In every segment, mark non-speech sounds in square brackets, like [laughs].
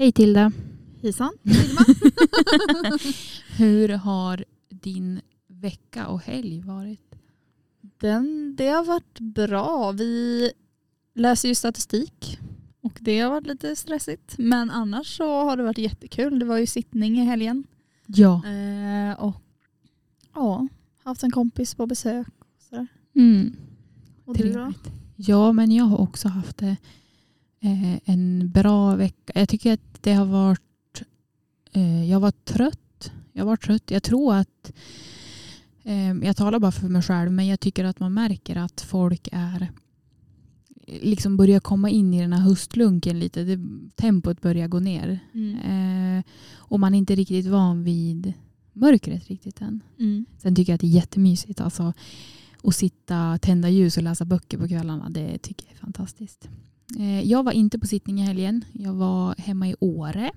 Hej Tilda. Hejsan, Vilma. [laughs] Hur har din vecka och helg varit? Den, det har varit bra. Vi läser ju statistik och det har varit lite stressigt. Men annars så har det varit jättekul. Det var ju sittning i helgen. Ja. Eh, och ja, haft en kompis på besök. Och sådär. Mm. Och du då? Ja, men jag har också haft det, en bra vecka. Jag tycker att det har varit... Eh, jag var trött. Jag var trött. Jag tror att... Eh, jag talar bara för mig själv, men jag tycker att man märker att folk är liksom börjar komma in i den här höstlunken lite. Det, tempot börjar gå ner. Mm. Eh, och man är inte riktigt van vid mörkret riktigt än. Mm. Sen tycker jag att det är jättemysigt. Alltså, att sitta, tända ljus och läsa böcker på kvällarna. Det tycker jag är fantastiskt. Eh, jag var inte på sittning i helgen. Jag var hemma i Åre.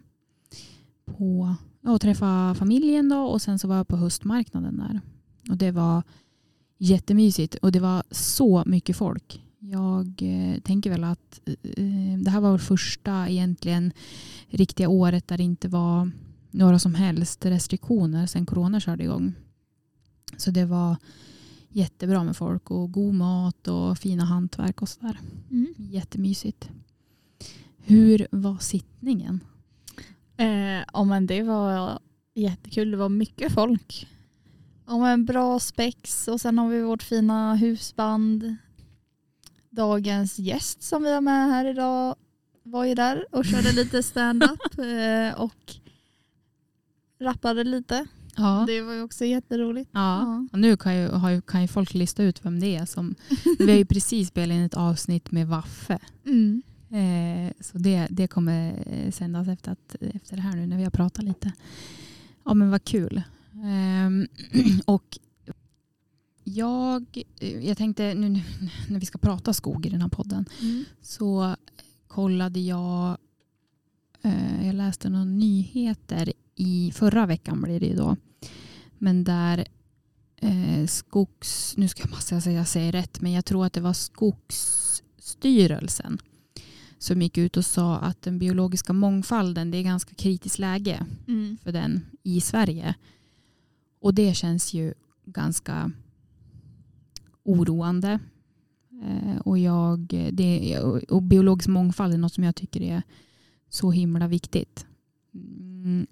På, och träffade familjen då. Och sen så var jag på höstmarknaden där. Och det var jättemysigt. Och det var så mycket folk. Jag eh, tänker väl att eh, det här var första egentligen riktiga året där det inte var några som helst restriktioner sen corona körde igång. Så det var jättebra med folk och god mat och fina hantverk och sådär. Mm. Jättemysigt. Hur var sittningen? Eh, ja, men det var jättekul. Det var mycket folk. Ja, men bra spex och sen har vi vårt fina husband. Dagens gäst som vi har med här idag var ju där och körde lite stand-up [laughs] eh, och rappade lite. Ja. Det var ju också jätteroligt. Ja. Och nu kan ju, kan ju folk lista ut vem det är. Som, vi har ju precis spelat in ett avsnitt med Waffe. Mm. Eh, så det, det kommer sändas efter, att, efter det här nu när vi har pratat lite. Ja men vad kul. Ehm, [clears throat] och jag, jag tänkte nu när vi ska prata skog i den här podden Mm. så kollade jag, eh, jag läste några nyheter i förra veckan blir det ju då. Men där eh, skogs, nu ska jag bara säga så jag säger rätt, men jag tror att det var Skogsstyrelsen som gick ut och sa att den biologiska mångfalden, det är ganska kritiskt läge Mm. för den i Sverige. Och det känns ju ganska oroande. Eh, och, jag, det, och biologisk mångfald är något som jag tycker är så himla viktigt. Mm.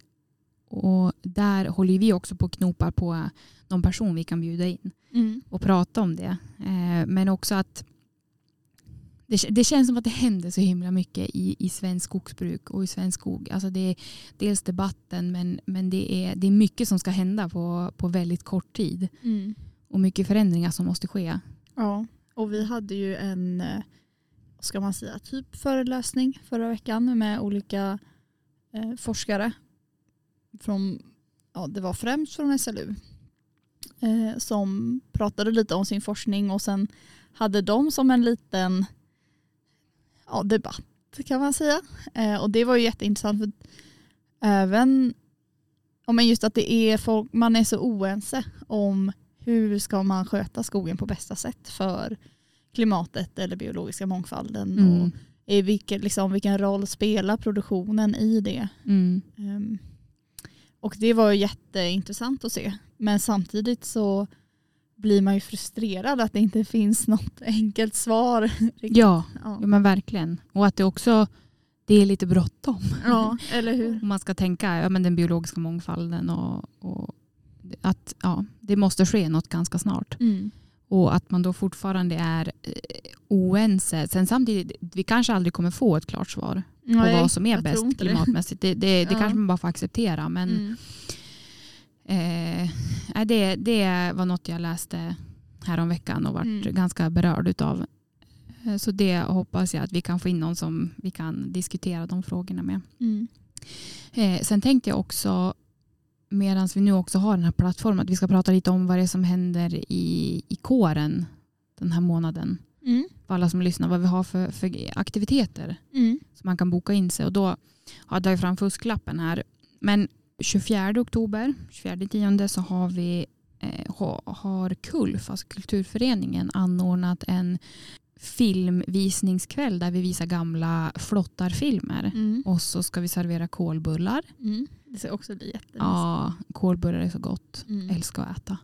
Och där håller vi också på att knopa på någon person vi kan bjuda in Mm. och prata om det. Eh, men också att det, det känns som att det händer så himla mycket i, i svensk skogsbruk och i svensk skog. Alltså det är dels debatten men, men det, är, det är mycket som ska hända på, på väldigt kort tid. Mm. Och mycket förändringar som måste ske. Ja, och vi hade ju en, eh, ska man säga, typ föreläsning förra veckan med olika eh, forskare. Från, ja, det var främst från SLU. Eh, som pratade lite om sin forskning och sen hade de som en liten ja, debatt kan man säga. Eh, och det var ju jätteintressant för även ja, men just att det är folk, man är så oense om hur ska man sköta skogen på bästa sätt för klimatet eller biologiska mångfalden och Mm. i vilken, liksom, vilken roll spelar produktionen i det. Mm. Ehm, och det var ju jätteintressant att se. Men samtidigt så blir man ju frustrerad att det inte finns något [laughs] enkelt svar. Ja. ja, men verkligen. Och att det också det är lite bråttom. ja, [laughs] eller hur? Om man ska tänka ja, men den biologiska mångfalden och, och att ja, det måste ske något ganska snart. Mm. Och att man då fortfarande är eh, oense. Sen samtidigt, vi kanske aldrig kommer få ett klart svar på Nej, vad som är bäst det. klimatmässigt. Det, det, det Ja. kanske man bara får acceptera. Men Mm. eh, det, det var något jag läste häromveckan och varit Mm. ganska berörd utav. Eh, Så det hoppas jag att vi kan få in någon som vi kan diskutera de frågorna med. Mm. Eh, sen tänkte jag också, medan vi nu också har den här plattformen, att vi ska prata lite om vad det är som händer i, i kåren den här månaden. Mm. För alla som lyssnar, vad vi har för, för aktiviteter Mm. som man kan boka in sig. Och då hade jag fram fusklappen här. Men 24 oktober, 24 tionde så har vi eh, ha, har KULF, alltså Kulturföreningen, anordnat en filmvisningskväll där vi visar gamla flottarfilmer. Mm. Och så ska vi servera kolbullar. Mm. Det ska också bli jättemysigt. Ja, kolbullar är så gott. Mm. Älskar att äta.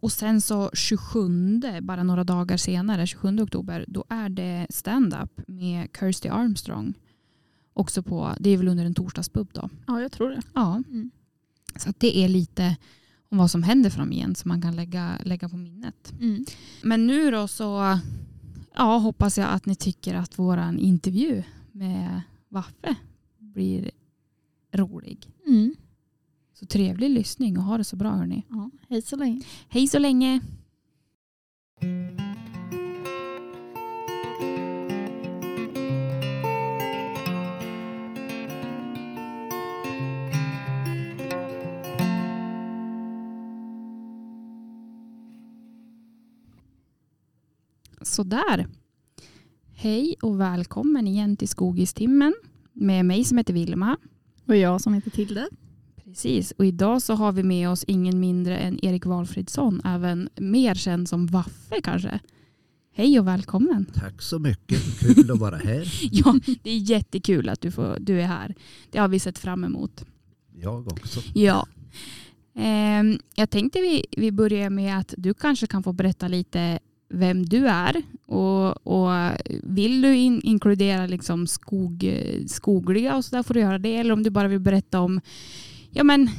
Och sen så 27, bara några dagar senare, 27 oktober, då är det stand-up med Kirsty Armstrong. Också på, det är väl under en torsdagspub då. Ja, jag tror det. Ja, Mm. så det är lite om vad som händer framgent som man kan lägga, lägga på minnet. Mm. Men nu då så ja, hoppas jag att ni tycker att våran intervju med Waffe blir rolig. Mm. Så trevlig lyssning och ha det så bra hörni. Ja, hej så länge. Hej så länge! Sådär. Hej och välkommen igen till Skogistimmen med mig som heter Vilma. Och jag som heter Tilde. Precis, och idag så har vi med oss ingen mindre än Erik Valfridsson, även mer känd som Waffe kanske. Hej och välkommen. Tack så mycket. Kul att vara här. [laughs] Ja, det är jättekul att du, får, du är här. Det har vi sett fram emot. Jag också. Ja. Ehm, jag tänkte vi, vi börjar med att du kanske kan få berätta lite vem du är och, och vill du in, inkludera liksom skog, skogliga och så där får du göra det eller om du bara vill berätta om ja, men,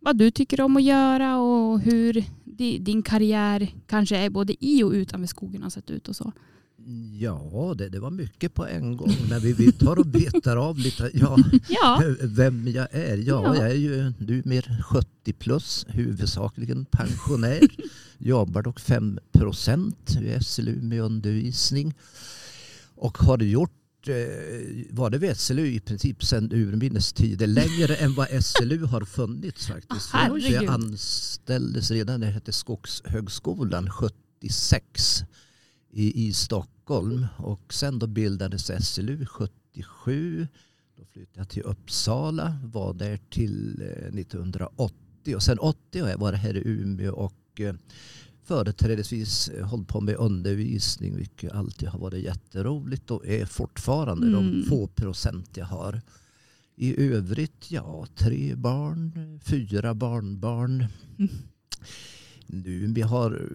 vad du tycker om att göra och hur di, din karriär kanske är både i och utanför skogen har sett ut och så. Ja, det, det var mycket på en gång. Men vi, vi tar och betar av lite. Ja, Ja, vem jag är? Ja, Ja. jag är ju nu mer 70 plus, huvudsakligen pensionär. Jobbar dock 5 procent vid SLU med undervisning. Och har gjort eh, var det vid SLU i princip sedan urminnes tider. Längre än vad SLU har funnits faktiskt. Herregud. jag anställdes redan när det hette Skogshögskolan 76 i, i Stockholm. Och sen då bildades SLU 77. Då flyttade jag till Uppsala, var där till eh, 1980. Och sen 80 har jag varit här i Umeå och eh, företrädesvis eh, hållit på med undervisning vilket alltid har varit jätteroligt och är fortfarande Mm. de få procent jag har. I övrigt, ja, tre barn, fyra barnbarn. Mm. [laughs] Nu vi har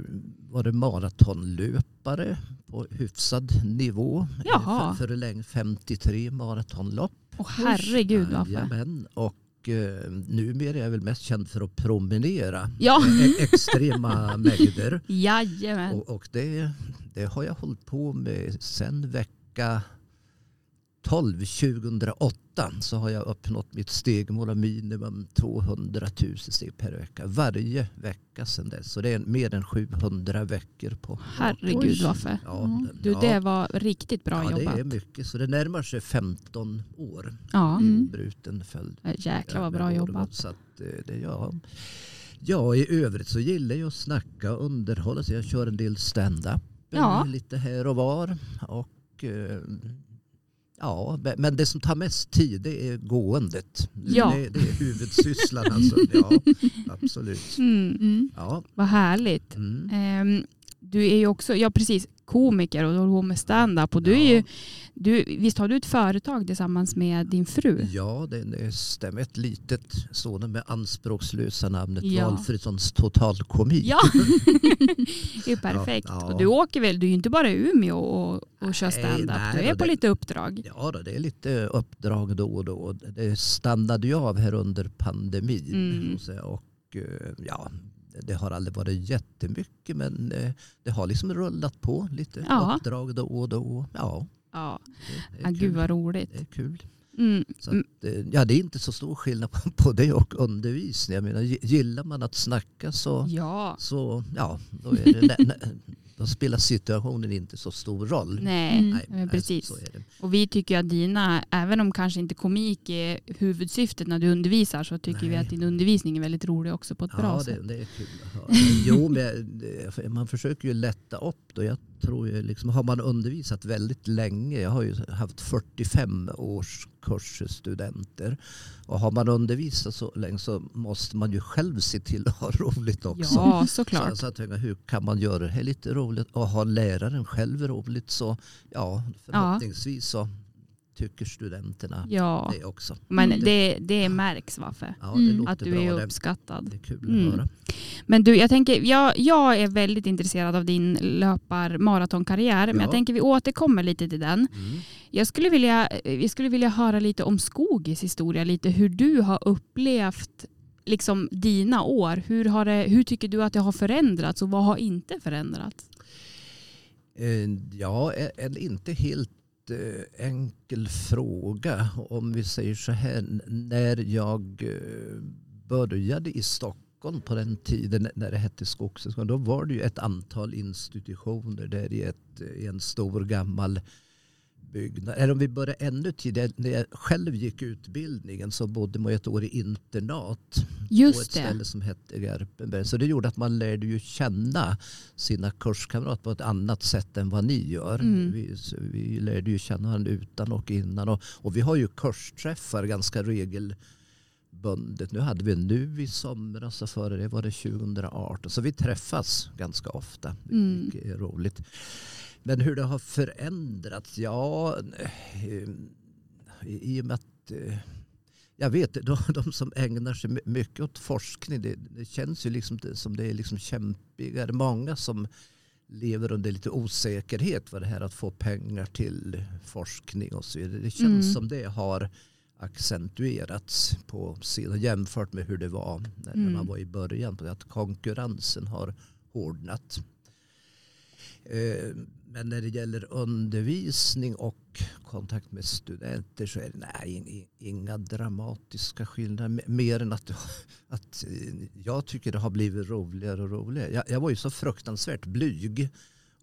varit maratonlöpare på hyfsad nivå. Jaha. För, för länge 53 maratonlopp. och herregud Waffe. Jajamän. Och eh, numera är jag väl mest känd för att promenera [laughs] Ja, e- extrema mängder. [laughs] jajamän. Och, och det, det har jag hållit på med sen vecka 12 2008 så har jag uppnått mitt stegmål av minimum 200 000 steg per vecka. Varje vecka sedan dess. Så det är mer än 700 veckor på Herregud Oj. Ja, Mm. Du, ja. det var riktigt bra ja, det jobbat. är mycket. Så det närmar sig 15 år. Ja, Mm. Bruten följd. jäklar vad bra jobbat. Så att, eh, det, ja. ja, i övrigt så gillar jag att snacka och underhålla. Så jag kör en del stand-up Ja. lite här och var. Och, eh, ja, men- det som tar mest tid det är gåendet. Ja. Det, det är huvudsysslan. Alltså. Ja, [laughs] absolut. Mm, Mm. Ja. vad härligt. Mm. Ehm, du är ju också, ja precis, komiker och du håller på med stand-up. Och du är Ja. ju, du, visst har du ett företag tillsammans med din fru? Ja, det, det stämmer. Ett litet sådant med anspråkslösa namnet Ja. Valfridssons totalkomik. Ja, [laughs] det är perfekt. Ja, ja. Och du åker väl, du är ju inte bara i Umeå och, och kör stand-up. Du är på det- lite uppdrag. Ja, då, det är lite uppdrag då och då. Det stannade ju av här under pandemin. Mm. Och eh, ja, det har aldrig varit jättemycket men eh, det har liksom rullat på lite Ja. uppdrag då och då. Ja, Ja, det, det är gud vad roligt. Det är kul. Mm. Så att, eh, ja, det är inte så stor skillnad på- det och undervisning. Jag menar, gillar man att snacka så, Ja, så ja, då, är det, då spelar situationen inte så stor roll. nej, Mm. Nej, nej, precis. Så är det. Och vi tycker att dina, även om kanske inte komik är huvudsyftet när du undervisar så tycker vi Nej. att din undervisning är väldigt rolig också på ett bra Ja, sätt. det, det är kul höra. Jo, men det- man försöker ju lätta upp då. Jag tror ju liksom, har man undervisat väldigt länge, jag har ju haft 45 års kursstudenter. Och har man undervisat så länge så måste man ju själv se till att ha [laughs] roligt också. Ja, Så, såklart. så jag tänker, hur kan man göra det här lite roligt och ha läraren själv roligt så ja, förhoppningsvis så tycker studenterna Ja, det också. men Mm. det, det märks varför. Ja, Mm. Att du är uppskattad. det är kul Mm. att höra. Men du, jag tänker, jag, jag är väldigt intresserad av din löpar maratonkarriär, men Ja. jag tänker vi återkommer lite till den. Mm. Jag skulle vilja, jag skulle vilja höra lite om Skogis historia, lite hur du har upplevt liksom dina år. Hur, har det, hur tycker du att det har förändrats och vad har inte förändrats? Eh, Ja, en inte helt eh, enkel fråga. Om vi säger så här, när jag eh, började i Stockholm på den tiden när det hette Skogshögskolan, då var det ju ett antal institutioner där i, ett, i en stor gammal byggnad. Eller om vi börjar ännu tidigare, när jag själv gick utbildningen så bodde man ett år i internat på ett Just det. ställe som hette Garpenberg. Så det gjorde att man lärde ju känna sina kurskamrater på ett annat sätt än vad ni gör. Mm. Vi, vi lärde ju känna varandra utan och innan. Och, och vi har ju kursträffar ganska regelbundet. Nu hade vi nu i somras och före det var det 2018. Så vi träffas ganska ofta. Mm. Vilket är roligt. Men hur det har förändrats? Ja, eh, i och med att eh, jag vet de, de som ägnar sig my- mycket åt forskning, det, det känns ju liksom det- som det är liksom kämpigare. Många som lever under lite osäkerhet vad det här att få pengar till forskning och så vidare. Det känns Mm. som det har accentuerats på sidan jämfört med hur det var när, Mm. man var i början. Att konkurrensen har hårdnat. Eh, men när det gäller undervisning och kontakt med studenter så är det nej, inga dramatiska skillnader. Mer än att, [laughs] att eh, jag tycker det har blivit roligare och roligare. Jag, jag var ju så fruktansvärt blyg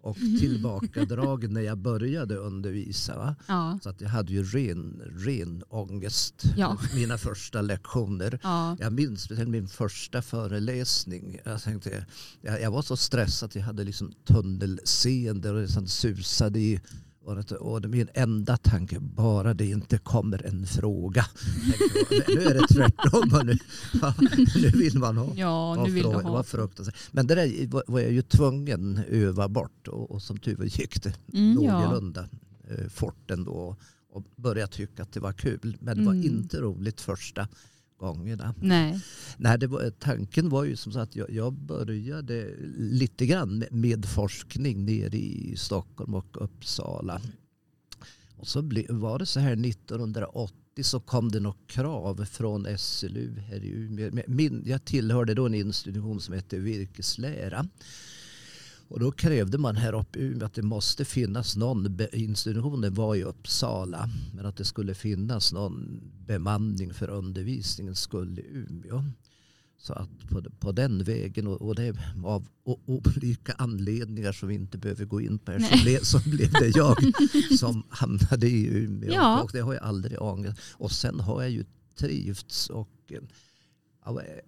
och tillbakadragen när jag började undervisa. Ja. Så att jag hade ju ren, ren ångest Ja. mina första lektioner. Ja. Jag minns min första föreläsning. Jag, tänkte, jag, jag var så stressad att jag hade liksom tunnelseende och liksom susade i. Och min enda tanke, bara det inte kommer en fråga. [laughs] Nu är det tvärtom. Nu, nu vill man ha ja, nu vill du. Det var ha. fruktansvärt. Men det där var- jag ju tvungen att öva bort. Och, som tur var gick det Mm, ja. någorlunda eh, fort ändå. Och började tycka att det var kul. Men det var Mm. inte roligt första gångerna. Nej. Nej, det var, tanken var ju som sagt att jag, jag började lite grann med, forskning nere i Stockholm och Uppsala. Och så ble, var det så här 1980 så kom det något krav från SLU här i Umeå. Min, jag tillhörde då en institution som hette virkeslära. Och då krävde man här uppe i Umeå att det måste finnas någon, institutionen var i Uppsala, men att det skulle finnas någon bemanning för undervisningens skull i Umeå. Så att på, på den vägen och, och det av o- olika anledningar som vi inte behöver gå in på här så blev, så blev det jag [laughs] som hamnade i Umeå. Ja. Och det har jag aldrig ångrat. Och sen har jag ju trivts och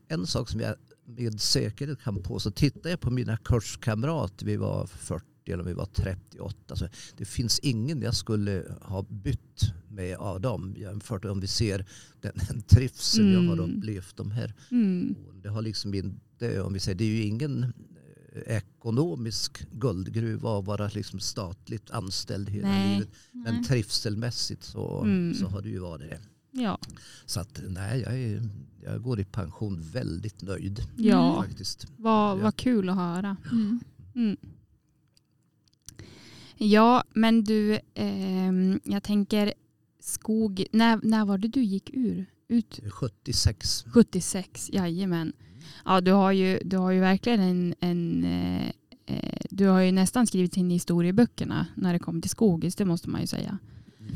en sak som jag med säkerhet kan påstå. Tittar jag på mina kurskamrater, vi var 40 eller vi var 38. Så det finns ingen jag skulle ha bytt med av dem jämfört med om vi ser den, [laughs] den trivsel jag har Mm. upplevt de här Mm. Det har liksom inte, om vi säger, det är ju ingen eh, ekonomisk guldgruva att vara liksom statligt anställd hela Nej. livet. Men trivselmässigt så, Mm. så har det ju varit det. Ja. Så att nej, jag, är, jag går i pension väldigt nöjd Ja. faktiskt. Vad, vad kul att höra. Mm. Mm. Ja, men du, ehm, jag tänker skog. När, när var det du gick ur? Ut 76. 76, jajamän. Ja, du har ju, du har ju verkligen en, en eh, eh, du har ju nästan skrivit in i historieböckerna när det kommer till skogis, det måste man ju säga.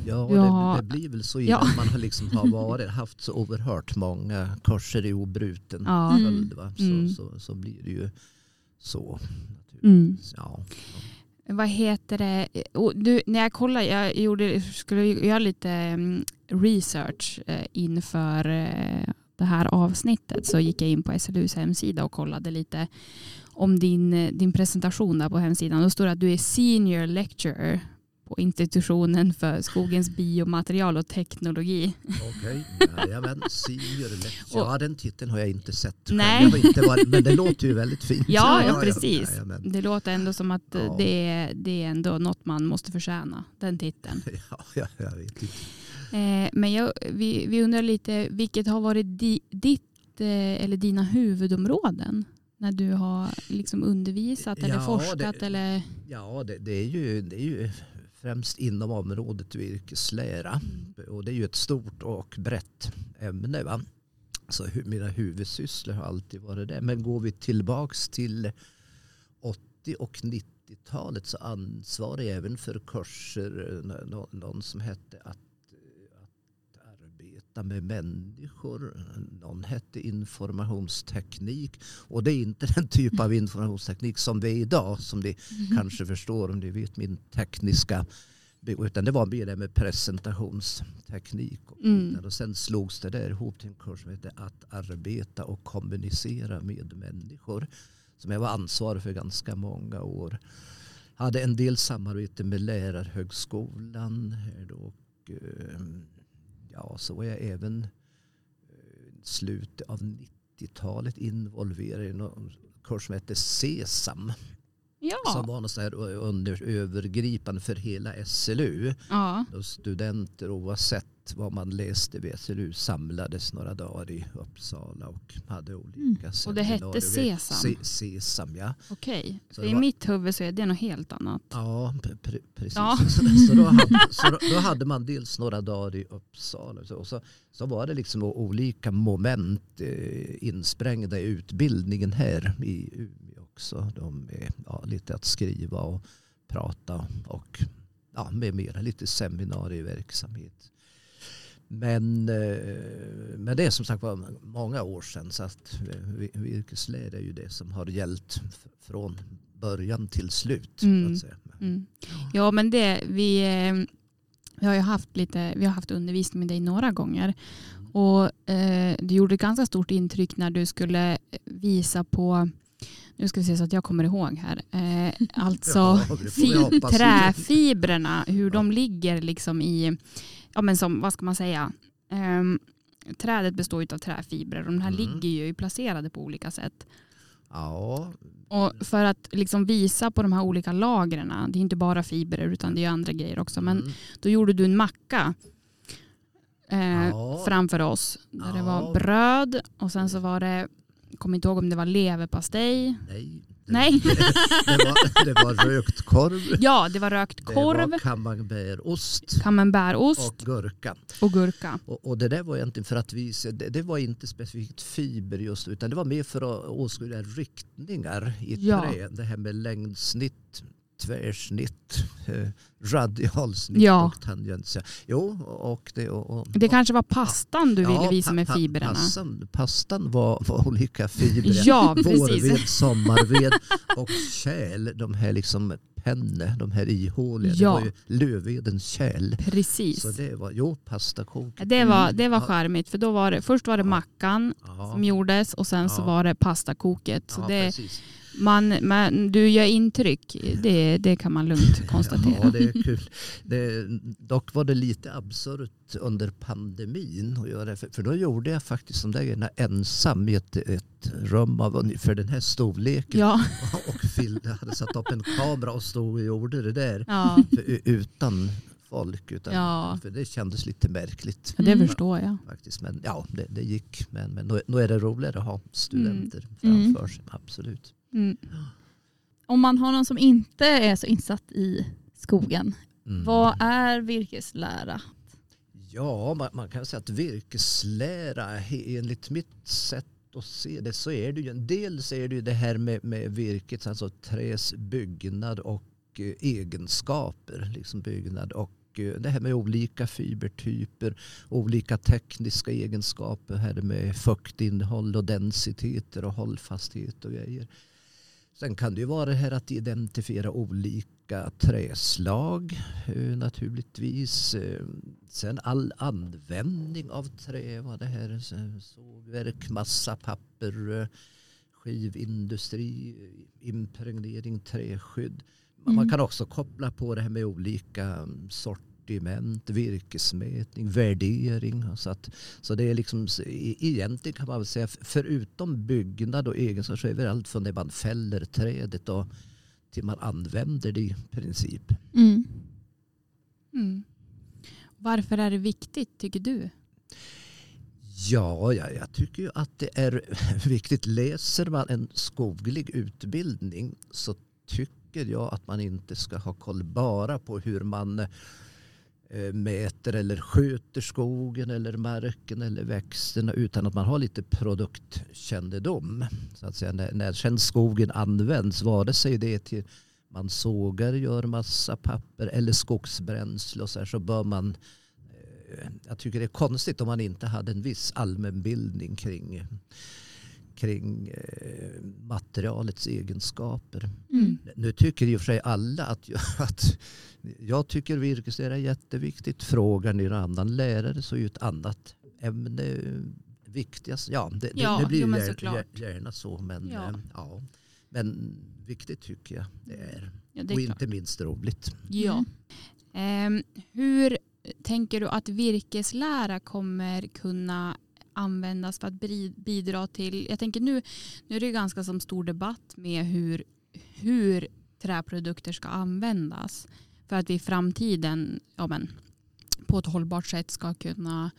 Ja, Ja. Det, det blir väl så Ja. innan man har, liksom har varit, haft så oerhört många kurser i obruten Ja. Följd. Va? Så, Mm. så, så blir det ju så. Mm. Ja. Vad heter det? Du, när jag kollade, jag gjorde, skulle göra lite mm, research eh, inför eh, det här avsnittet så gick jag in på SLUs hemsida och kollade lite om din, eh, din presentation där på hemsidan. Då står det att du är senior lecturer på på institutionen för skogens biomaterial och teknologi. Okej, jajamän. Senior lecture. Ja, den titeln har jag inte sett. Nej. Jag inte varit, men det låter ju väldigt fint. Ja, ja, precis. jajamän. Det låter ändå som att Ja. det, är, det är ändå något man måste förtjäna, den titeln. [laughs] Ja, ja, jag vet inte. Eh, men jag, vi, vi undrar lite, vilket har varit di, ditt eh, eller dina huvudområden när du har liksom undervisat eller Ja, forskat? det- eller? Ja, det, det, är ju, det är ju främst inom området virkeslära. Och det är ju ett stort och brett ämne. Va? Så mina huvudsysslor har alltid varit det. Men går vi tillbaks till 80 och 90-talet så ansvarar jag även för kurser. eh, nå- Någon som hette att arbeta med människor. Någon hette informationsteknik. Och det är inte den typ av informationsteknik som vi är idag. Som ni kanske förstår om ni vet min tekniska utan det var mer det med presentationsteknik. Och, Mm. och sen slogs det där ihop till en kurs som heter att arbeta och kommunicera med människor. Som jag var ansvarig för ganska många år. Hade en del samarbete med lärarhögskolan. Och, eh, ja, så var jag även eh, i slutet av 90-talet involverad i en kurs som hette SESAM som Ja. var något här under, övergripande för hela SLU. ja. Och studenter oavsett vad man läste vid SLU samlades några dagar i Uppsala och hade olika Mm. Och det hette. SESAM? Se, SESAM, ja. Okej. För det I var- mitt huvud så är det något helt annat. Ja, pre- pre- precis. Ja. [laughs] Så, då hade, [laughs] så då, då hade man dels några dagar i Uppsala och så, och så, så var det liksom olika moment eh, insprängda i utbildningen här i Umeå också. De med ja, lite att skriva och prata och ja, med mera lite seminarieverksamhet. Men, eh, men det är som sagt var många år sedan så att eh, vi- virkeslära är ju det som har gällt från början till slut. Mm. Mm. Ja men det, vi, eh, vi har ju haft lite, vi har haft undervisning med dig några gånger. Och eh, du gjorde ett ganska stort intryck när du skulle visa på, nu ska vi se så att jag kommer ihåg här, eh, alltså [laughs] Ja, det träfibrerna, hur de ligger liksom i, ja men som, vad ska man säga, Ehm, trädet består ju av träfibrer och de här Mm. ligger ju placerade på olika sätt. Ja, Och för att liksom visa på de här olika lagren, det är inte bara fibrer utan det är andra grejer också, men mm. då gjorde du en macka eh, Ja. framför oss. Där det Ja. var bröd och sen så var det, kommer inte ihåg om det var leverpastej. nej. Det, Nej. [laughs] det, var, det var rökt korv. Ja, det var rökt Det korv, var camembertost camembertost och gurka. och gurka. Och, och det där var egentligen för att visa, det, det var inte specifikt fiber just utan det var mer för att åskådliggöra riktningar i Ja. trä. Det här med längdsnitt, tvärsnitt, eh, radialsnitt Ja. och tangential. Jo, och det... Och, och, Det kanske var pastan du Ja, ville visa med fibrerna. Pastan, pastan var, var olika fibrer. Ja. Vårved, sommarved och kärl. De här liksom penne, de här ihåliga. Ja. Det var ju lövvedens kärl. Precis. Så det var, jo, pastakok. Det var, det var charmigt för då var det, först var det mackan Ja, som gjordes och sen så var det pastakoket. Så det, precis. Man, man, du gör intryck, det, det kan man lugnt [laughs] konstatera. Ja, det är kul. Det, dock var det lite absurt under pandemin att göra det. För, för då gjorde jag faktiskt de där grejerna ensam i ett, ett rum av ungefär den här storleken. Ja, [laughs] Och film, jag hade satt upp en kamera och stod och gjorde det där. ja, För, utan folk. Utan, Ja. För det kändes lite märkligt. det Mm. förstår jag. faktiskt. Men ja, det, det gick. Men, men nu, nu är det roligare att ha studenter Mm. framför sig. Absolut. Mm. Om man har någon som inte är så insatt i skogen, Mm. vad är virkeslära? Ja, man, man kan säga att virkeslära enligt mitt sätt att se det så är det ju en del så är det ju det här med, med virket, alltså träs byggnad och eh, egenskaper, liksom byggnad och eh, det här med olika fibertyper, olika tekniska egenskaper här med fuktinnehåll och densiteter och hållfasthet och grejer. Sen kan det ju vara det här att identifiera olika träslag eh, naturligtvis. Eh, Sen all användning av trä, vad det här så- sågverk, massa, papper, eh, skivindustri, impregnering, träskydd. Man Mm. kan också koppla på det här med olika sortiment, virkesmätning, värdering. Så, att, så det är liksom, egentligen kan man väl säga, förutom byggnad och egenskaper så är det allt från det man fäller trädet och till man använder det i princip. Mm. Mm. Varför är det viktigt tycker du? Ja, jag, jag tycker ju att det är [laughs] viktigt. Läser man en skoglig utbildning så tycker jag att man inte ska ha koll bara på hur man Eh, mäter eller sköter skogen eller marken eller växterna utan att man har lite produktkännedom. Så att säga, när, när sen skogen används, vare sig det är till man sågar, gör massa papper eller skogsbränsle och så, här, så bör man eh, jag tycker det är konstigt om man inte hade en viss allmänbildning kring, kring eh, materialets egenskaper. Mm. Nu tycker i och för sig alla att, [laughs] att jag tycker virkeslära är jätteviktigt. Frågar ni någon annan lärare så är ju ett annat ämne viktigast. Ja, det, Ja, det, det blir jo, ju men gär- gärna så. Men, Ja. ja. ja. men viktigt tycker jag det är. Ja, det Och är klart. inte minst roligt. Ja. Ehm, hur tänker du att virkeslära kommer kunna användas för att bidra till, jag tänker nu, nu är det ju ganska som stor debatt med hur, hur träprodukter ska användas för att vi i framtiden ja men, på ett hållbart sätt ska kunna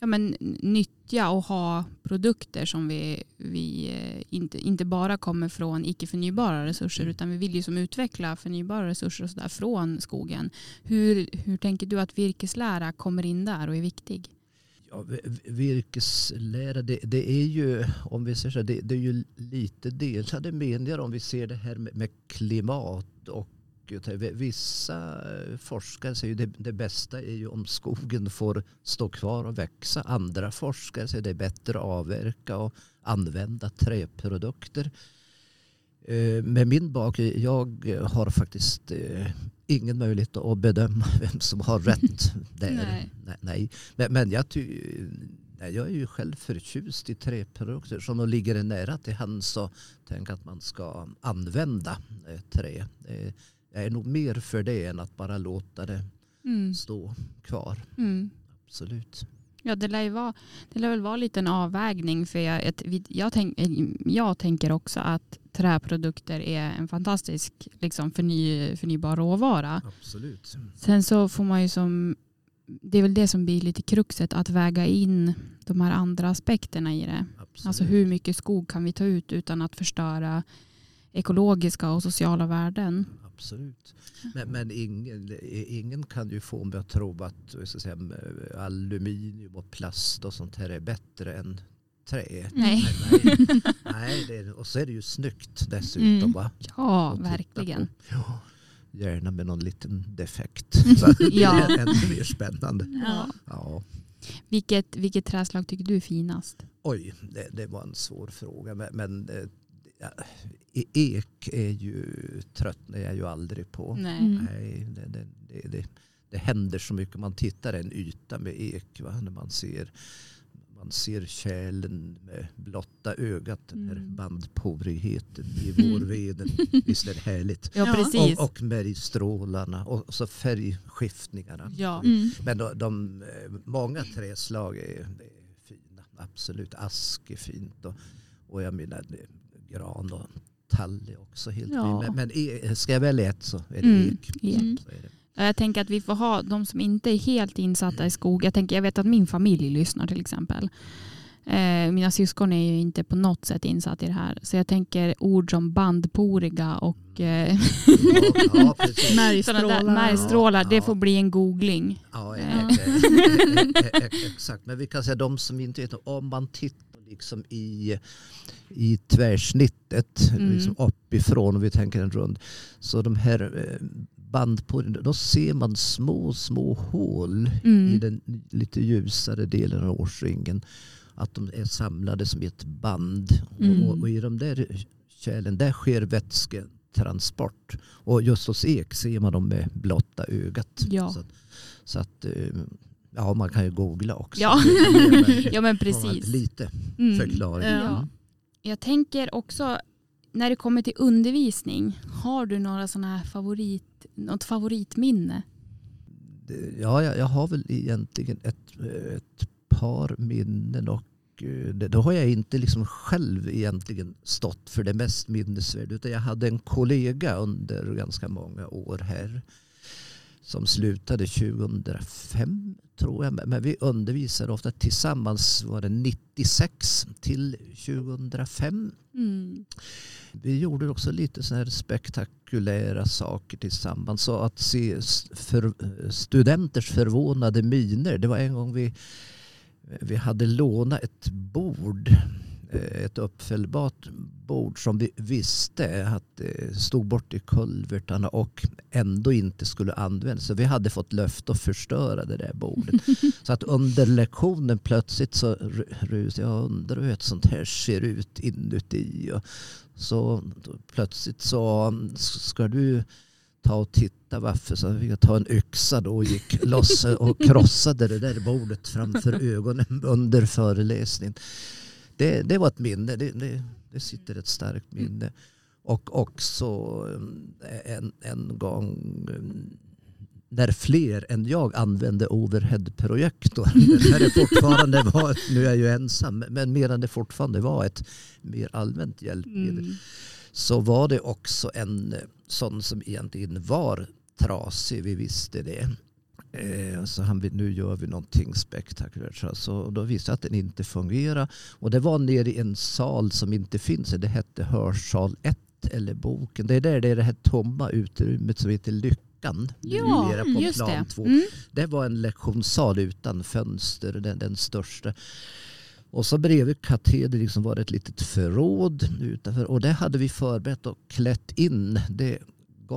ja men, nyttja och ha produkter som vi, vi eh, inte, inte bara kommer från icke förnybara resurser utan vi vill ju som utveckla förnybara resurser och så där från skogen. Hur, hur tänker du att virkeslära kommer in där och är viktig? Ja, virkeslära, det, det är ju, om vi säger så, här, det, det är ju lite delade meningar om vi ser det här med, med klimat och Vissa eh, forskare säger det, det bästa är ju om skogen får stå kvar och växa. Andra forskare säger det är bättre att avverka och använda träprodukter. Eh, med min bakgrund, jag har faktiskt eh, ingen möjlighet att bedöma [laughs] vem som har rätt [laughs] där. Nej. Nej. nej. Men, men jag, ty, nej, jag är ju själv förtjust i träprodukter. Som ligger det nära till hands så tänk att man ska använda eh, trä. Eh, Jag är nog mer för det än att bara låta det Mm. stå kvar. Mm. Absolut. Ja, det lär, ju vara, det lär väl vara lite en avvägning. För jag, ett- jag, tänk, jag tänker också att träprodukter är en fantastisk liksom, förny, förnybar råvara. Absolut. Sen så får man ju som, det är väl det som blir lite kruxet, att väga in de här andra aspekterna i det. Absolut. Alltså hur mycket skog kan vi ta ut utan att förstöra ekologiska och sociala värden. Absolut. Men, men ingen, ingen kan ju få mig att tro att jag ska säga, aluminium och plast och sånt här är bättre än trä. Nej. Nej, nej det är, och så är det ju snyggt dessutom. Mm. Va? Ja, att verkligen. Ja, gärna med någon liten defekt. [laughs] Så att det Ja. är ännu mer spännande. Ja. Ja. Vilket, vilket träslag tycker du är finast? Oj, det, det var en svår fråga. Men, men eh, ja, ek är ju, tröttnar jag ju aldrig på. Nej. Mm. Nej, det, det, det, det, det händer så mycket. Man tittar en yta med ek. Va? När man ser, man ser kärlen med blotta ögat. Den här Mm. bandporigheten i vårveden. [laughs] Visst är det härligt. Ja, precis. Och, och märgstrålarna och så färgskiftningarna. Ja. Mm. Men de, de, eh, många träslag är, är fina. Absolut. Ask är fint. Och, och jag menar gran och tall också helt Ja. fint. Men, men e- ska jag välja ett så är det Mm, ek. ek. Mm. Så är det. Ja, Jag tänker att vi får ha de som inte är helt insatta i skog. Jag, tänker, jag vet att min familj lyssnar till exempel. Eh, mina syskon är ju inte på något sätt insatt i det här. Så jag tänker ord som bandporiga och eh, Ja, [laughs] ja, precis. sådana Märgstrålar. där märgstrålar. Ja, det får bli en googling. Ja, Ja. eh, eh, eh, eh, exakt. Men vi kan säga de som inte vet, om man tittar liksom i, i tvärsnittet Mm. liksom uppifrån och vi tänker en rund. Så de här eh, bandporerna, då ser man små, små hål i Mm. den lite ljusare delen av årsringen. Att de är samlade som i ett band. Mm. Och, och i de där kärlen, där sker vätsketransport. Och just hos ek ser man dem med blotta ögat. Ja. Så, så att, eh, ja man kan ju googla också. Ja. [laughs] Ja men precis. Lite Mm. förklaring. Ja. Ja. Jag tänker också när det kommer till undervisning, har du några sådana här favorit, något favoritminne? Ja, jag, jag har väl egentligen ett, ett par minnen och eh, då har jag inte liksom själv egentligen stått för det mest minnesvärda utan jag hade en kollega under ganska många år här som slutade 2005 tror jag. Men vi undervisade ofta tillsammans var det 96 till 2005. Mm. Vi gjorde också lite så här spektakulära saker tillsammans. Så att se för, studenters förvånade miner. Det var en gång vi, vi hade lånat ett bord. eh, Ett uppfällbart bord som vi visste att stod bort i kulvertarna och ändå inte skulle användas. Så vi hade fått löfte att förstöra det där bordet. [laughs] Så att under lektionen plötsligt så ru- rusade jag undrar hur ett sånt här ser ut inuti. Och så plötsligt så ska du ta och titta varför. Så fick jag ta en yxa då och gick loss och [laughs] krossade det där bordet framför ögonen under föreläsningen. Det, det var ett minne. Det, det, det sitter ett starkt minne. Och också eh, en, en gång eh, när fler än jag använde overheadprojektor. När [laughs] det fortfarande var, nu är jag ju ensam, men medan det fortfarande var ett mer allmänt hjälpmedel Mm. så var det också en eh, sån som egentligen var trasig. Vi visste det. Eh, Så han, nu gör vi någonting spektakulärt. Så- då visste jag att den inte fungerar. Och det var nere i en sal som inte finns. Det hette Hörsal 1 eller boken. Det är där det är det här tomma utrymmet som heter Lyckan. Ja, på just plan det. två. Mm. Det var en lektionssal utan fönster, den, den största. Och så bredvid katedern liksom var det ett litet förråd utanför. Och det hade vi förberett och klätt in. Det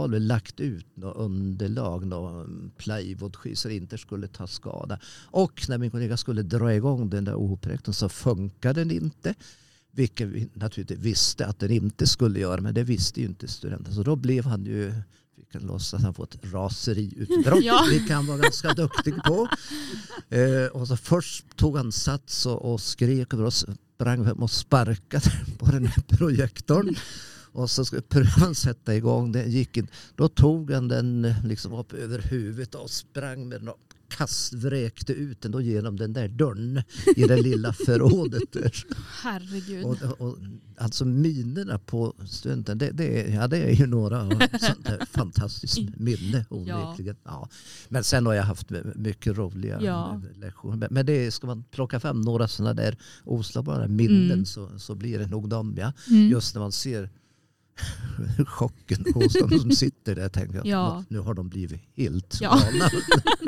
vi lagt ut något underlag, någon plywoodskiva så det inte skulle ta skada. Och när min kollega skulle dra igång den där OH-projektorn så funkade den inte. Vilket vi naturligtvis visste att den inte skulle göra, men det visste ju inte studenten. Så då blev han ju, vi kan låtsas att han fått raseriutbrott, [laughs] Ja. vilket han var ganska duktig på. Eh, och så först tog han sats och, och skrek över oss, sprang fram och sparkade på den här projektorn. Och så skulle pröva att sätta igång den. Gick in. Då tog han den eh, liksom upp över huvudet och sprang med den och kast, vräkte ut den då genom den där dörren i det lilla [laughs] förrådet. Där. Herregud. Och, och, alltså minerna på studenten, det, det, är, ja, det är ju några av [laughs] sånt där fantastiskt minne onekligen. Ja. Men sen har jag haft mycket roliga Ja. lektioner. Men- Men det ska man plocka fram några sådana där oslagbara minnen Mm. så, så blir det nog dem. Ja. Mm. Just när man ser [laughs] chocken hos de som sitter där tänker jag Ja. nu har de blivit helt Ja. galna.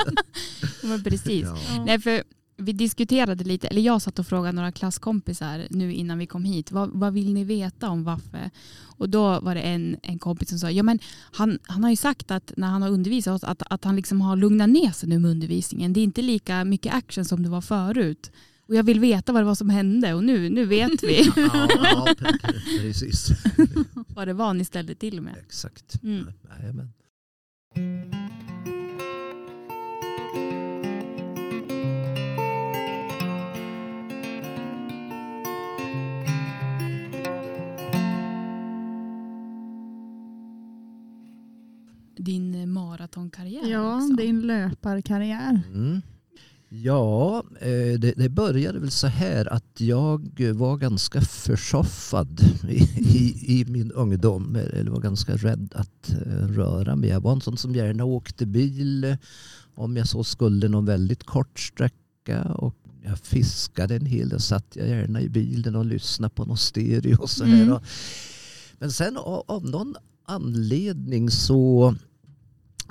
[laughs] Men precis. Ja. Nej, för vi diskuterade lite, eller jag satt och frågade några klasskompisar nu innan vi kom hit. Vad, vad vill ni veta om Waffe? Och då var det en, en kompis som sa, ja men han, han har ju sagt att när han har undervisat oss att, att han liksom har lugnat ner sig nu med undervisningen. Det är inte lika mycket action som det var förut. Och jag vill veta vad det var som hände och nu, nu vet vi [laughs] Ja, ja, [laughs] pre- pre- precis. vad det var ni ställde till med. Exakt. Mm. Jajamän. Din eh, maratonkarriär Ja, också. din löparkarriär. Mm. Ja, eh, det, det började väl så här att jag var ganska försoffad i, i, i min ungdom. Eller var ganska rädd att eh, röra mig. Jag var en sån som gärna åkte bil om jag så skulle någon väldigt kort sträcka. Och jag fiskade en hel del. Satt jag gärna i bilen och lyssnade på någon stereo och så här. Mm. Men sen av, av någon anledning så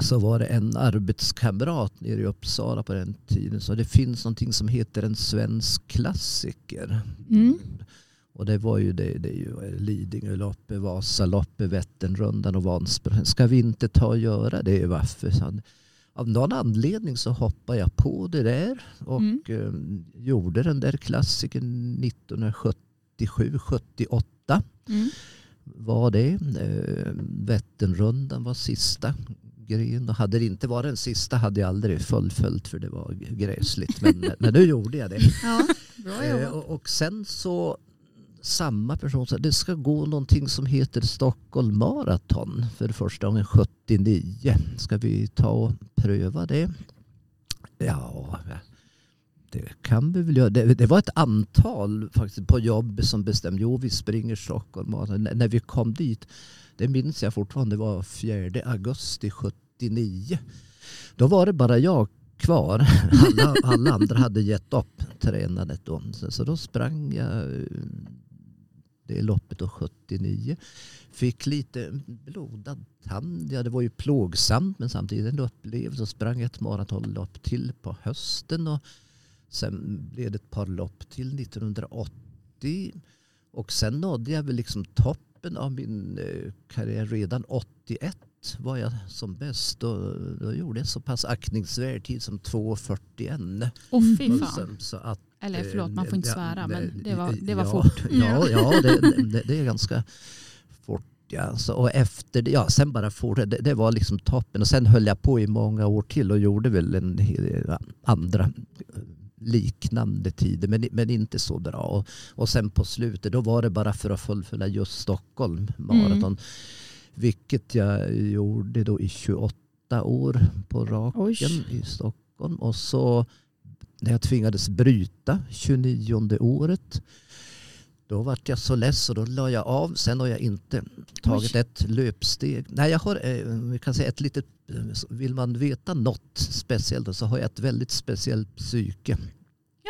så var det en arbetskamrat nere i Uppsala på den tiden. Så det finns någonting som heter en svensk klassiker. Mm. Och det var ju det, det är ju Lidingöloppet, Vasaloppet, Vätternrundan och Vansbro. Ska vi inte ta och göra det varför? Så Av någon anledning så hoppade jag på det där och Mm. eh, gjorde den där klassikern 1977-78 Mm. var det. Eh, Vätternrundan var sista grejen. Och hade det inte varit den sista hade jag aldrig fullföljt för det var gräsligt. Men, [laughs] men nu gjorde jag det. Ja, bra Eh, och, och sen så samma person sa det ska gå någonting som heter Stockholm Marathon för första gången 79. Ska vi ta och pröva det? Ja, det kan vi väl göra. Det, det, var ett antal faktiskt på jobbet som bestämde. Jo, vi springer Stockholm Marathon. N när vi kom dit, det minns jag fortfarande, det var 4 augusti 79. Då var det bara jag kvar. [laughs] Alla, alla andra hade gett upp tränandet då. Så, så då sprang jag det loppet då 79. Fick lite blodad tand. Ja, det var ju plågsamt men samtidigt en upplevelse. Och sprang ett maratonlopp till på hösten. Och sen blev det ett par lopp till 1980. Och sen nådde jag väl liksom toppen av min eh, karriär redan 81 var jag som bäst. Då, då gjorde jag så pass aktningsvärd tid som 2.41. Åh fy Och fan. Så att, Eller förlåt, man får inte svära nej, men det var, det var ja, fort. Ja, ja det, det, det är ganska fort. Ja. Så, och efter det, ja, sen bara fort, det, det var liksom toppen. Och sen höll jag på i många år till och gjorde väl en andra liknande tider men, men inte så bra. Och, och sen på slutet då var det bara för att fullfölja just Stockholm maraton. Vilket jag gjorde då i 28 år på raken Oj. i Stockholm. Och så när jag tvingades bryta 29 året då vart jag så less och då la jag av. Sen har jag inte tagit ett löpsteg. Nej, jag har eh, vi kan säga ett litet, vill man veta något speciellt så har jag ett väldigt speciellt psyke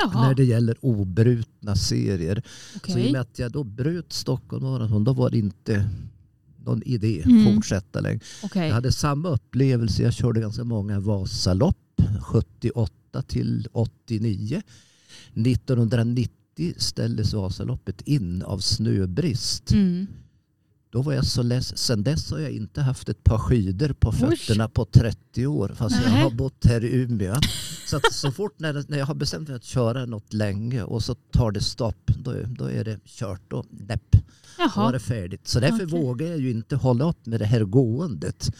Jaha, när det gäller obrutna serier. Så i och med att jag då bröt Stockholm Marathon då var det inte någon idé Mm. fortsätta längre. Okej. Jag hade samma upplevelse. Jag körde ganska många Vasalopp 78 till 89. 1990 ställdes Vasaloppet in av snöbrist. Mm. Då var jag så less. Sen dess har jag inte haft ett par skidor på fötterna på 30 år. Fast jag Nej. har bott här i Umeå. Så, så fort när, när jag har bestämt mig att köra något länge och så tar det stopp. Då, då är det kört och näpp. Då var Jaha, det färdigt. Så därför Okej. vågar jag ju inte hålla upp med det här gåendet.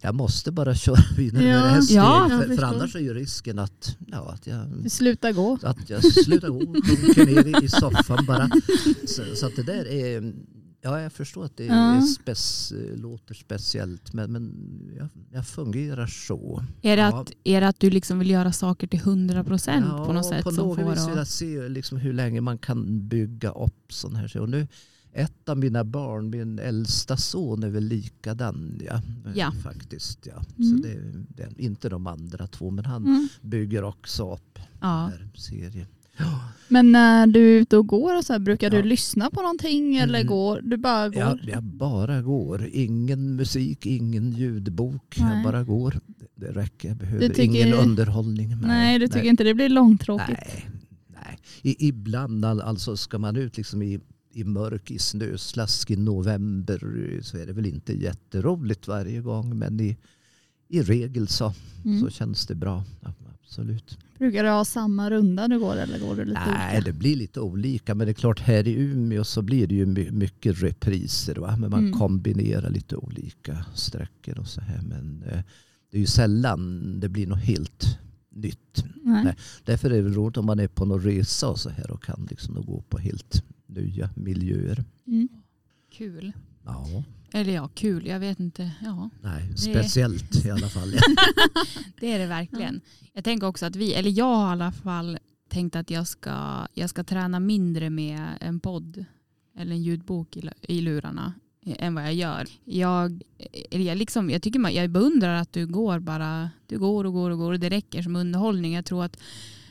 Jag måste bara [laughs] köra vidare med Ja. det här steget. Ja, jag för, för annars är ju risken att, ja, att jag Du slutar gå. att jag slutar gå och sjunker ner i- i soffan bara. Så, så att det där är, ja jag förstår att det Ja. spec, låter speciellt men, men jag, jag fungerar så. är det, Ja. att, är det att du liksom vill göra saker till 100 procent på något sätt? på något vis vill jag se liksom hur länge man kan bygga upp sån här. Och nu, ett av mina barn, min äldsta son är väl likadan. Ja, Ja. Faktiskt, ja. Mm. Så det, det, inte de andra två men han Mm. bygger också upp Ja. den här serien. Men när du är ute och går, och så här, brukar du lyssna på någonting eller Mm. går? Du bara går? Jag, jag bara går. Ingen musik, ingen ljudbok. Jag Nej. bara går. Det, räcker. Jag behöver tycker- ingen underhållning. Nej, du tycker inte det blir långtråkigt? Nej. nej. I, ibland all- alltså ska man ut liksom i, i mörk, i snöslask i november så är det väl inte jätteroligt varje gång. Men i, i regel så, Mm. så känns det bra. Ja, absolut. Brukar du ha samma runda du går eller går du lite Nej, olika? det blir lite olika. Men det är klart här i Umeå så blir det ju my- mycket repriser. Va? Men man Mm. kombinerar lite olika sträckor och så här. Men eh, det är ju sällan det blir något helt nytt. Nej. Nej. Därför är det roligt om man är på någon resa och så här och kan liksom gå på helt nya miljöer. Mm. Kul. Ja, Eller ja, kul. Jag vet inte. Ja, nej, speciellt i alla fall. Ja. [laughs] det är det verkligen. Jag tänker också att vi, eller jag har i alla fall tänkt att jag ska, jag ska träna mindre med en podd eller en ljudbok i, i lurarna eh, än vad jag gör. Jag, eller jag, liksom, jag, tycker man, jag beundrar att du går bara, du går och går och går och det räcker som underhållning. Jag tror att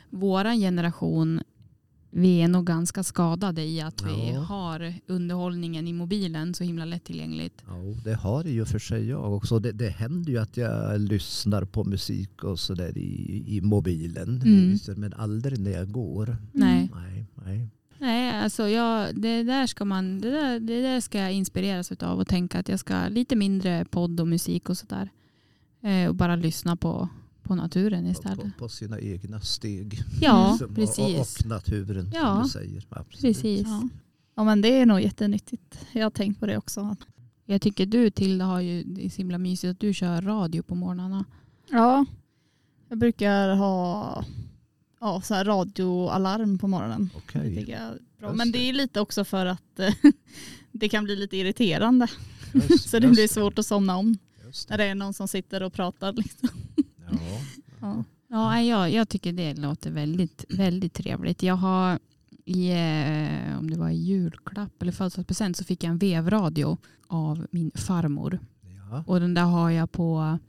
våran generation vi är nog ganska skadade i att vi Ja. har underhållningen i mobilen så himla lättillgängligt. Ja, det har ju för sig jag också. Det, det händer ju att jag lyssnar på musik och så där i, i mobilen. Mm. Men aldrig när jag går. Nej. Nej, nej. Nej, alltså jag, det, där ska man, det, där, det där ska jag inspireras av och tänka att jag ska lite mindre podd och musik och sådär. Eh, och bara lyssna på, på naturen På, istället. på sina egna steg. Ja, [laughs] och- precis. Och, och naturen Ja, som du säger. Absolut. Precis. Ja. ja men det är nog jättenyttigt. Jag har tänkt på det också. Jag tycker du Tilda har ju, det är så himla mysigt att du kör radio på morgnarna. Ja, jag brukar ha ja, så här radioalarm på morgonen. Okej. Det tycker jag är bra. Men det. det är lite också för att eh, [laughs] det kan bli lite irriterande. Just- [laughs] Så det blir svårt att somna om just när det är någon som sitter och pratar. Liksom. Ja. Ja. Jag, jag tycker det låter väldigt, väldigt trevligt. Jag har i, eh, om det var i julklapp eller födelsedagspresent så fick jag en vevradio av min farmor. Ja. Och den där har jag på,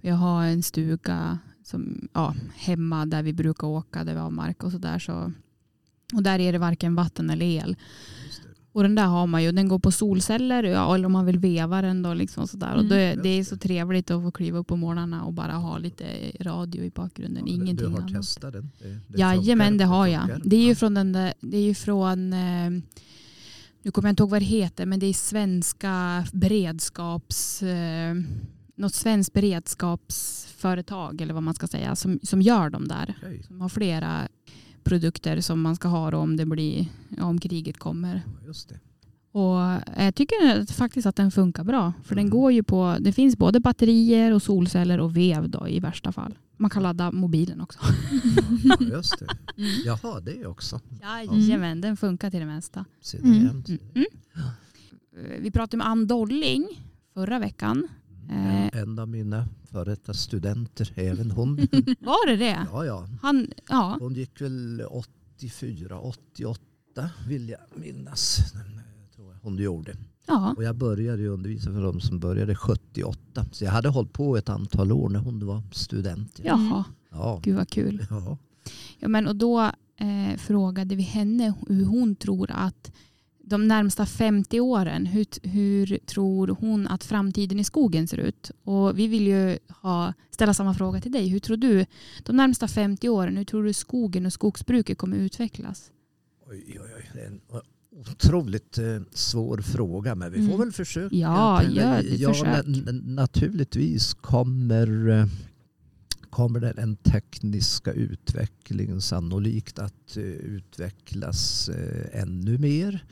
jag har en stuga som, ja, hemma där vi brukar åka där vi har mark och sådär. Så, och där är det varken vatten eller el. Det. Och den där har man ju, den går på solceller ja, eller om man vill veva den då liksom sådär. Och Mm. det, det är så trevligt att få kliva upp på morgnarna och bara ha lite radio i bakgrunden. Ja, Ingenting Du har annat. testat den? Det, det Jajamän, det har jag. Det är ju från den där, det är ju från, eh, nu kommer jag inte ihåg vad det heter, men det är svenska beredskaps, eh, något svenskt beredskapsföretag eller vad man ska säga som, som gör de där. Okej, Som har flera produkter som man ska ha då om det blir, om kriget kommer. just det. Och jag tycker faktiskt att den funkar bra. För den Mm. går ju på, det finns både batterier och solceller och vev då i värsta fall. Man kan ladda mobilen också. Ja, just det. Mm. Jaha, det också. Jajamän, den funkar till det mesta. Mm. Mm. Mm. Vi pratade med Ann Dolling förra veckan. En, en av mina före detta studenter, även hon. [laughs] Var det det? Ja, ja. Han, ja. Hon gick väl 84, 88 vill jag minnas. Eh, Tror jag hon gjorde. ja. Och jag började ju undervisa för de som började 78. Så jag hade hållit på ett antal år när hon var student. Jaha, Ja. gud vad kul. ja. Ja, men, och då eh, frågade vi henne hur hon tror att de närmsta 50 åren, hur, hur tror hon att framtiden i skogen ser ut? Och vi vill ju ha, ställa samma fråga till dig. Hur tror du de närmsta 50 åren, hur tror du skogen och skogsbruket kommer utvecklas? Oj, oj, oj. Det är en otroligt eh, svår fråga men vi får Mm. väl försöka. Ja, gör ett ja försök. na- na- Naturligtvis kommer, eh, kommer den, tekniska utvecklingen sannolikt att eh, utvecklas eh, ännu mer.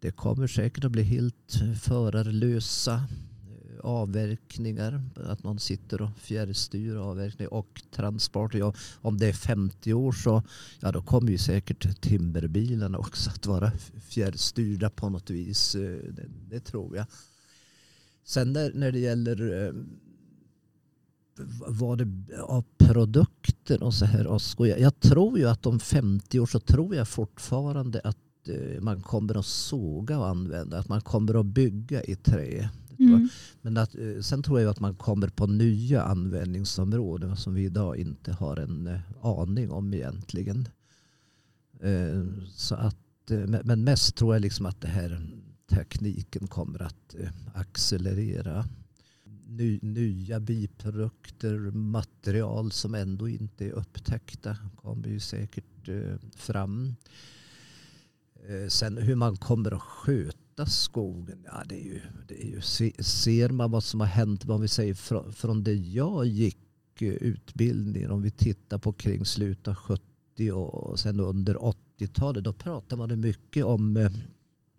Det kommer säkert att bli helt förarlösa eh, avverkningar. Att man sitter och fjärrstyr avverkning och transport. Ja, om det är 50 år så ja, då kommer ju säkert timmerbilarna också att vara fjärrstyrda på något vis. Eh, det, det tror jag. Sen när, när det gäller eh, vad det av produkter och så här. Och jag, jag tror ju att om 50 år så tror jag fortfarande att eh, man kommer att såga och använda. Att man kommer att bygga i trä. Mm. Men att, eh, sen tror jag att man kommer på nya användningsområden som vi idag inte har en eh, aning om egentligen. Så att, men- mest tror jag liksom att det här tekniken kommer att accelerera. Ny, nya biprodukter, material som ändå inte är upptäckta kommer ju säkert fram. Eh, sen hur man kommer att sköta skogen, ja, det är ju, det är ju, ser man vad som har hänt, vad vi säger från, från det jag gick eh, utbildningen, om vi tittar på kring slutet av 70 och sen under 80-talet, då pratade man mycket om eh,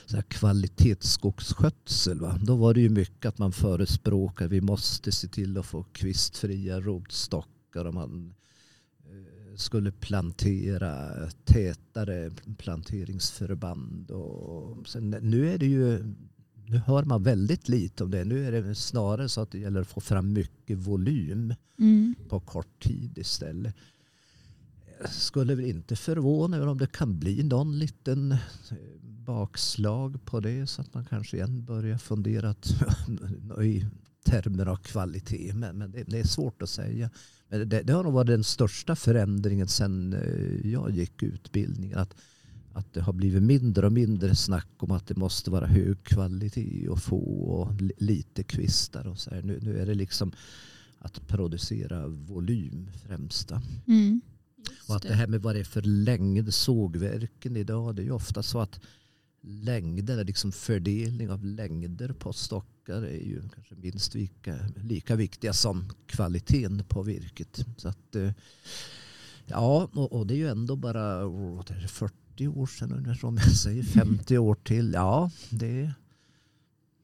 så här kvalitetsskogsskötsel. Va? Då var det ju mycket att man förespråkade vi måste se till att få kvistfria rotstockar och man skulle plantera tätare planteringsförband. Och sen, nu är det ju nu hör man väldigt lite om det. Nu är det snarare så att det gäller att få fram mycket volym Mm. på kort tid istället. Jag skulle väl inte förvåna mig om det kan bli någon liten eh, bakslag på det så att man kanske igen börjar fundera att, [laughs] termer av kvalitet. Men, men det, det är svårt att säga. Men det, det har nog varit den största förändringen sedan eh, jag gick utbildningen. Att, att det har blivit mindre och mindre snack om att det måste vara hög kvalitet och få och li- lite kvistar. Och så här. Nu, nu är det liksom att producera volym främst. då. Mm. Och att det här med vad det är för längd sågverken idag. Det är ju ofta så att längder, liksom fördelning av längder på stockar är ju kanske minst lika, lika viktiga som kvaliteten på virket. Så att, eh, ja, och, och det är ju ändå bara oh, det är 40 år sedan ungefär, om jag säger 50 år till. Ja, det är,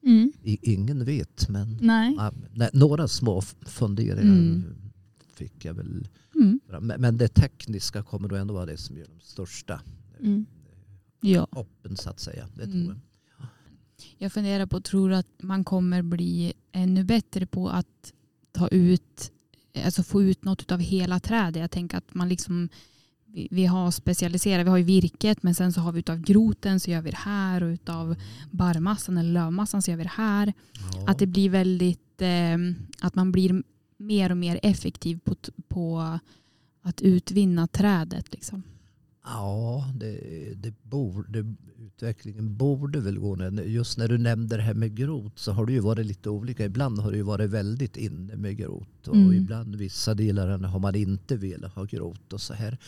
Mm. ingen vet men Nej. nej, några små funderingar Mm. fick jag väl Mm. Men, men det tekniska kommer då ändå vara det som gör de största Mm. Ja. hoppen så att säga. Det Mm. tror jag. Jag funderar på, tror att man kommer bli ännu bättre på att ta ut, alltså få ut något av hela trädet. Jag tänker att man liksom, vi, har specialiserat, vi har ju virket men sen så har vi utav groten så gör vi det här och utav barrmassan eller lövmassan så gör vi det här. Ja. Att det blir väldigt, eh, att man blir mer och mer effektiv på, på att utvinna trädet. Liksom. Ja, det, det borde, utvecklingen borde väl gå. ner. Just när du nämnde det här med grot så har det ju varit lite olika. Ibland har det ju varit väldigt inne med grot och Mm. ibland vissa delar har man inte velat ha grot och så här.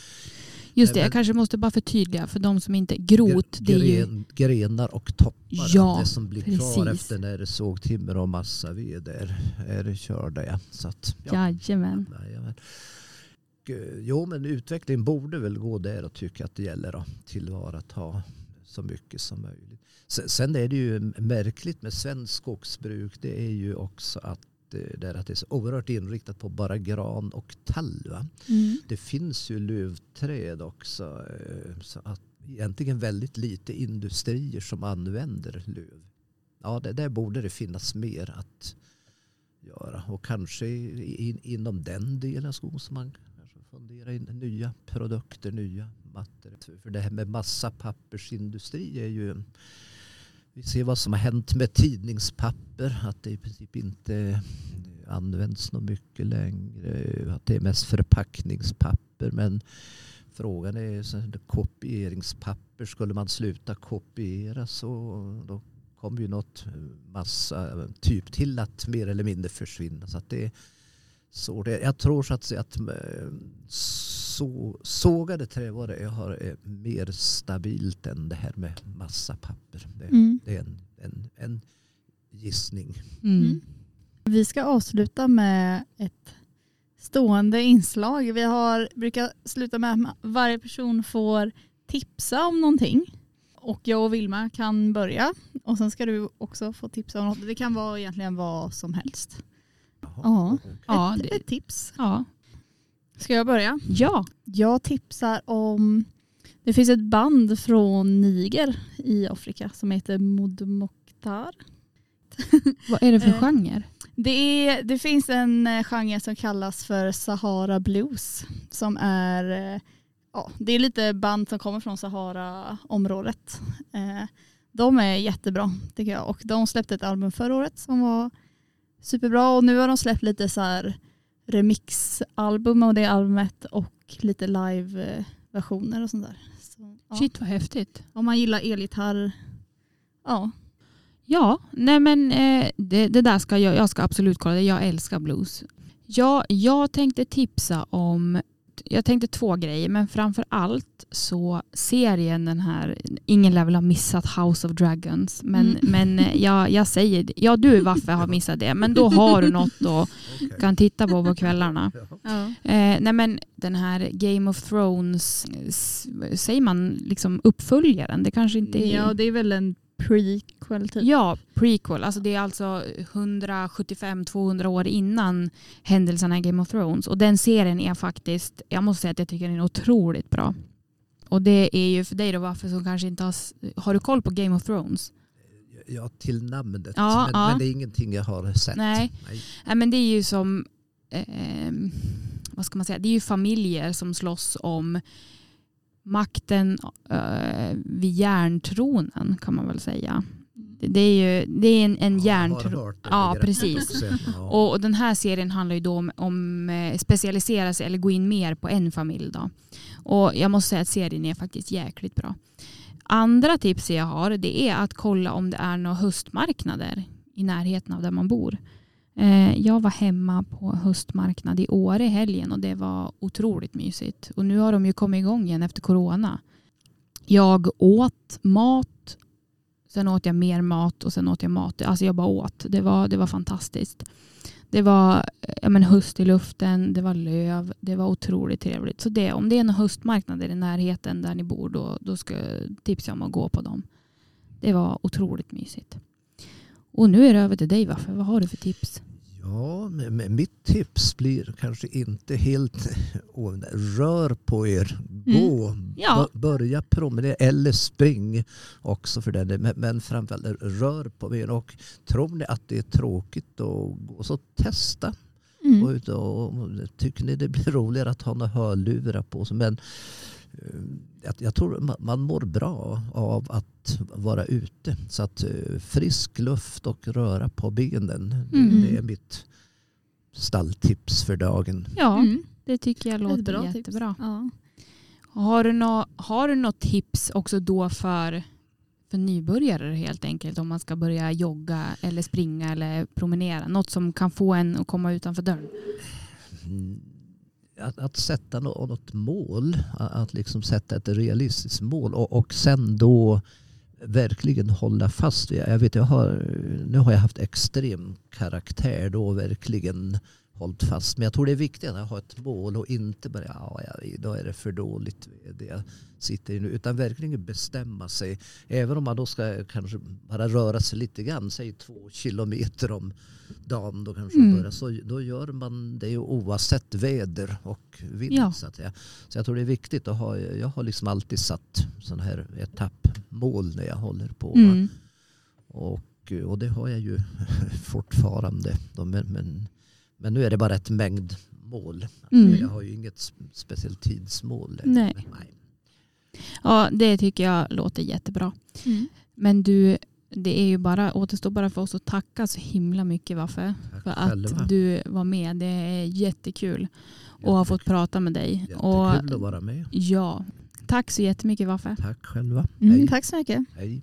Just det, jag kanske måste bara förtydliga för de som inte, grot det är ju, Gren, grenar och toppar. Ja, det som blir kvar precis. efter när det sågtimmer och massaved är, är körda. Ja. Så att, ja. jajamän. Jajamän. Och, eh, Jo men utvecklingen borde väl gå där och tycka att det gäller att tillvarata så mycket som möjligt. Sen- är det ju märkligt med svenskt skogsbruk. Det är ju också att eh, där att det är så oerhört inriktat på bara gran och tall. Mm. Det finns ju lövträd också. eh, Så att egentligen väldigt lite industrier som använder löv. Ja, det, där borde det finnas mer att göra. Och kanske in, inom den delen av skogen som man Fundera in nya produkter, nya mattor. För det här med massa pappersindustri är ju vi ser vad som har hänt med tidningspapper. Att det i princip inte används något mycket längre. Att det är mest förpackningspapper. Men frågan är kopieringspapper. Skulle man sluta kopiera så då kommer ju något massa typ till att mer eller mindre försvinna. Så att det är så det, jag tror så att, att eh, så, sågade trävaror är, har, är mer stabilt än det här med massa papper. Det, Mm. det är en, en, en gissning. Mm. Mm. Vi ska avsluta med ett stående inslag. Vi har, brukar sluta med att varje person får tipsa om någonting. Och jag och Vilma kan börja. Och sen ska du också få tipsa om något. Det kan vara egentligen vad som helst. Ja. Ja, ett, ett tips. Ja. Ska jag börja? ja. Jag tipsar om, det finns ett band från Niger i Afrika som heter Mod Mokhtar. [laughs] Vad är det för Eh, genre? Det, är, det finns en eh, genre som kallas för Sahara Blues. Som är, eh, ja, det är lite band som kommer från Sahara-området. De är jättebra tycker jag. Och de släppte ett album förra året som var superbra. Och nu har de släppt lite så här remixalbum av det albumet och lite live-versioner och sånt där. Så, ja. Shit vad häftigt. Om man gillar elgitarr, ja. Ja, nej men eh, det, det där ska jag, jag ska absolut kolla. det. Jag älskar blues. Ja, jag tänkte tipsa om, jag tänkte två grejer, men framför allt så serien den här, ingen lär väl ha missat House of Dragons, men, Mm. men eh, jag, jag säger, ja du Vaffe har missat det, men då har du något att Okej. kan titta på på kvällarna. Ja. Eh, nej men den här Game of Thrones, säger man liksom uppföljaren? Det kanske inte är... Ja, det är väl en prequel typ. Ja, prequel. Alltså det är alltså 175-200 år innan händelserna i Game of Thrones. Och den serien är faktiskt, jag måste säga att jag tycker den är otroligt bra. Och det är ju för dig då varför som kanske inte har, har du koll på Game of Thrones? Ja, till namnet. Ja, men, ja. men det är ingenting jag har sett. Nej. Nej men det är ju som, eh, vad ska man säga, det är ju familjer som slåss om makten eh, vid järntronen kan man väl säga. Det, är ju det är en, en det Ja, precis. [laughs] Och, och den här serien handlar ju då om, om eh, specialisera sig eller gå in mer på en familj. Då. Och jag måste säga att serien är faktiskt jäkligt bra. Andra tips jag har det är att kolla om det är några höstmarknader i närheten av där man bor. Eh, jag var hemma på höstmarknad i Åre i helgen och det var otroligt mysigt. Och nu har de ju kommit igång igen efter corona. Jag åt mat, sen åt jag mer mat och sen åt jag mat. Alltså jag bara åt. Det var, det var fantastiskt. Det var eh, ja, men höst i luften, det var löv, det var otroligt trevligt. Så det, om det är några höstmarknader i närheten där ni bor då, då ska jag tipsa om att gå på dem. Det var otroligt mysigt. Och nu är det över till dig varför? Vad har du för tips? Ja, men mitt tips blir kanske inte helt [laughs] oh, rör på er. Gå, Mm. Ja. Bör- börja promenera eller spring också för den. Men, men framförallt rör på er. Och tror ni att det är tråkigt att gå så testa. Mm. Ut och, och, tycker ni det blir [laughs] roligare att ha några hörlurar på sig. Men jag, jag tror man, man mår bra av att vara ute. Så att eh, frisk luft och röra på benen. Mm. Det är mitt stalltips för dagen. Ja, Mm. det tycker jag låter bra jättebra. Ja. Har du, nå, har du något tips också då för, för nybörjare helt enkelt om man ska börja jogga eller springa eller promenera? Något som kan få en att komma utanför dörren? Mm, att, att sätta något, något mål, att att liksom sätta ett realistiskt mål och, och sen då verkligen hålla fast vid. Jag vet, jag har, nu har jag haft extrem karaktär då verkligen hållit fast. Men jag tror det är viktigt att ha ett mål och inte bara ja, ja, idag är det för dåligt det jag sitter i nu. Utan verkligen bestämma sig. Även om man då ska kanske bara röra sig lite grann, säg två kilometer om dagen då kanske Mm. börja, så då gör man det ju oavsett väder och vind. Ja. Så, att säga. så jag tror det är viktigt att ha, jag har liksom alltid satt sådana här etappmål när jag håller på. Mm. Och, och det har jag ju [laughs] fortfarande. Men, men, men nu är det bara ett mängdmål. Mm. Jag har ju inget sp- speciellt tidsmål. Nej. Nej. Ja, det tycker jag låter jättebra. Mm. Men du, det är ju bara, återstår bara för oss att tacka så himla mycket Vaffe Tack för själva. att du var med. Det är jättekul att ha fått prata med dig. Och Jättekul att vara med. ja, tack så jättemycket Vaffe. Tack själva. Mm. Tack så mycket. Hej.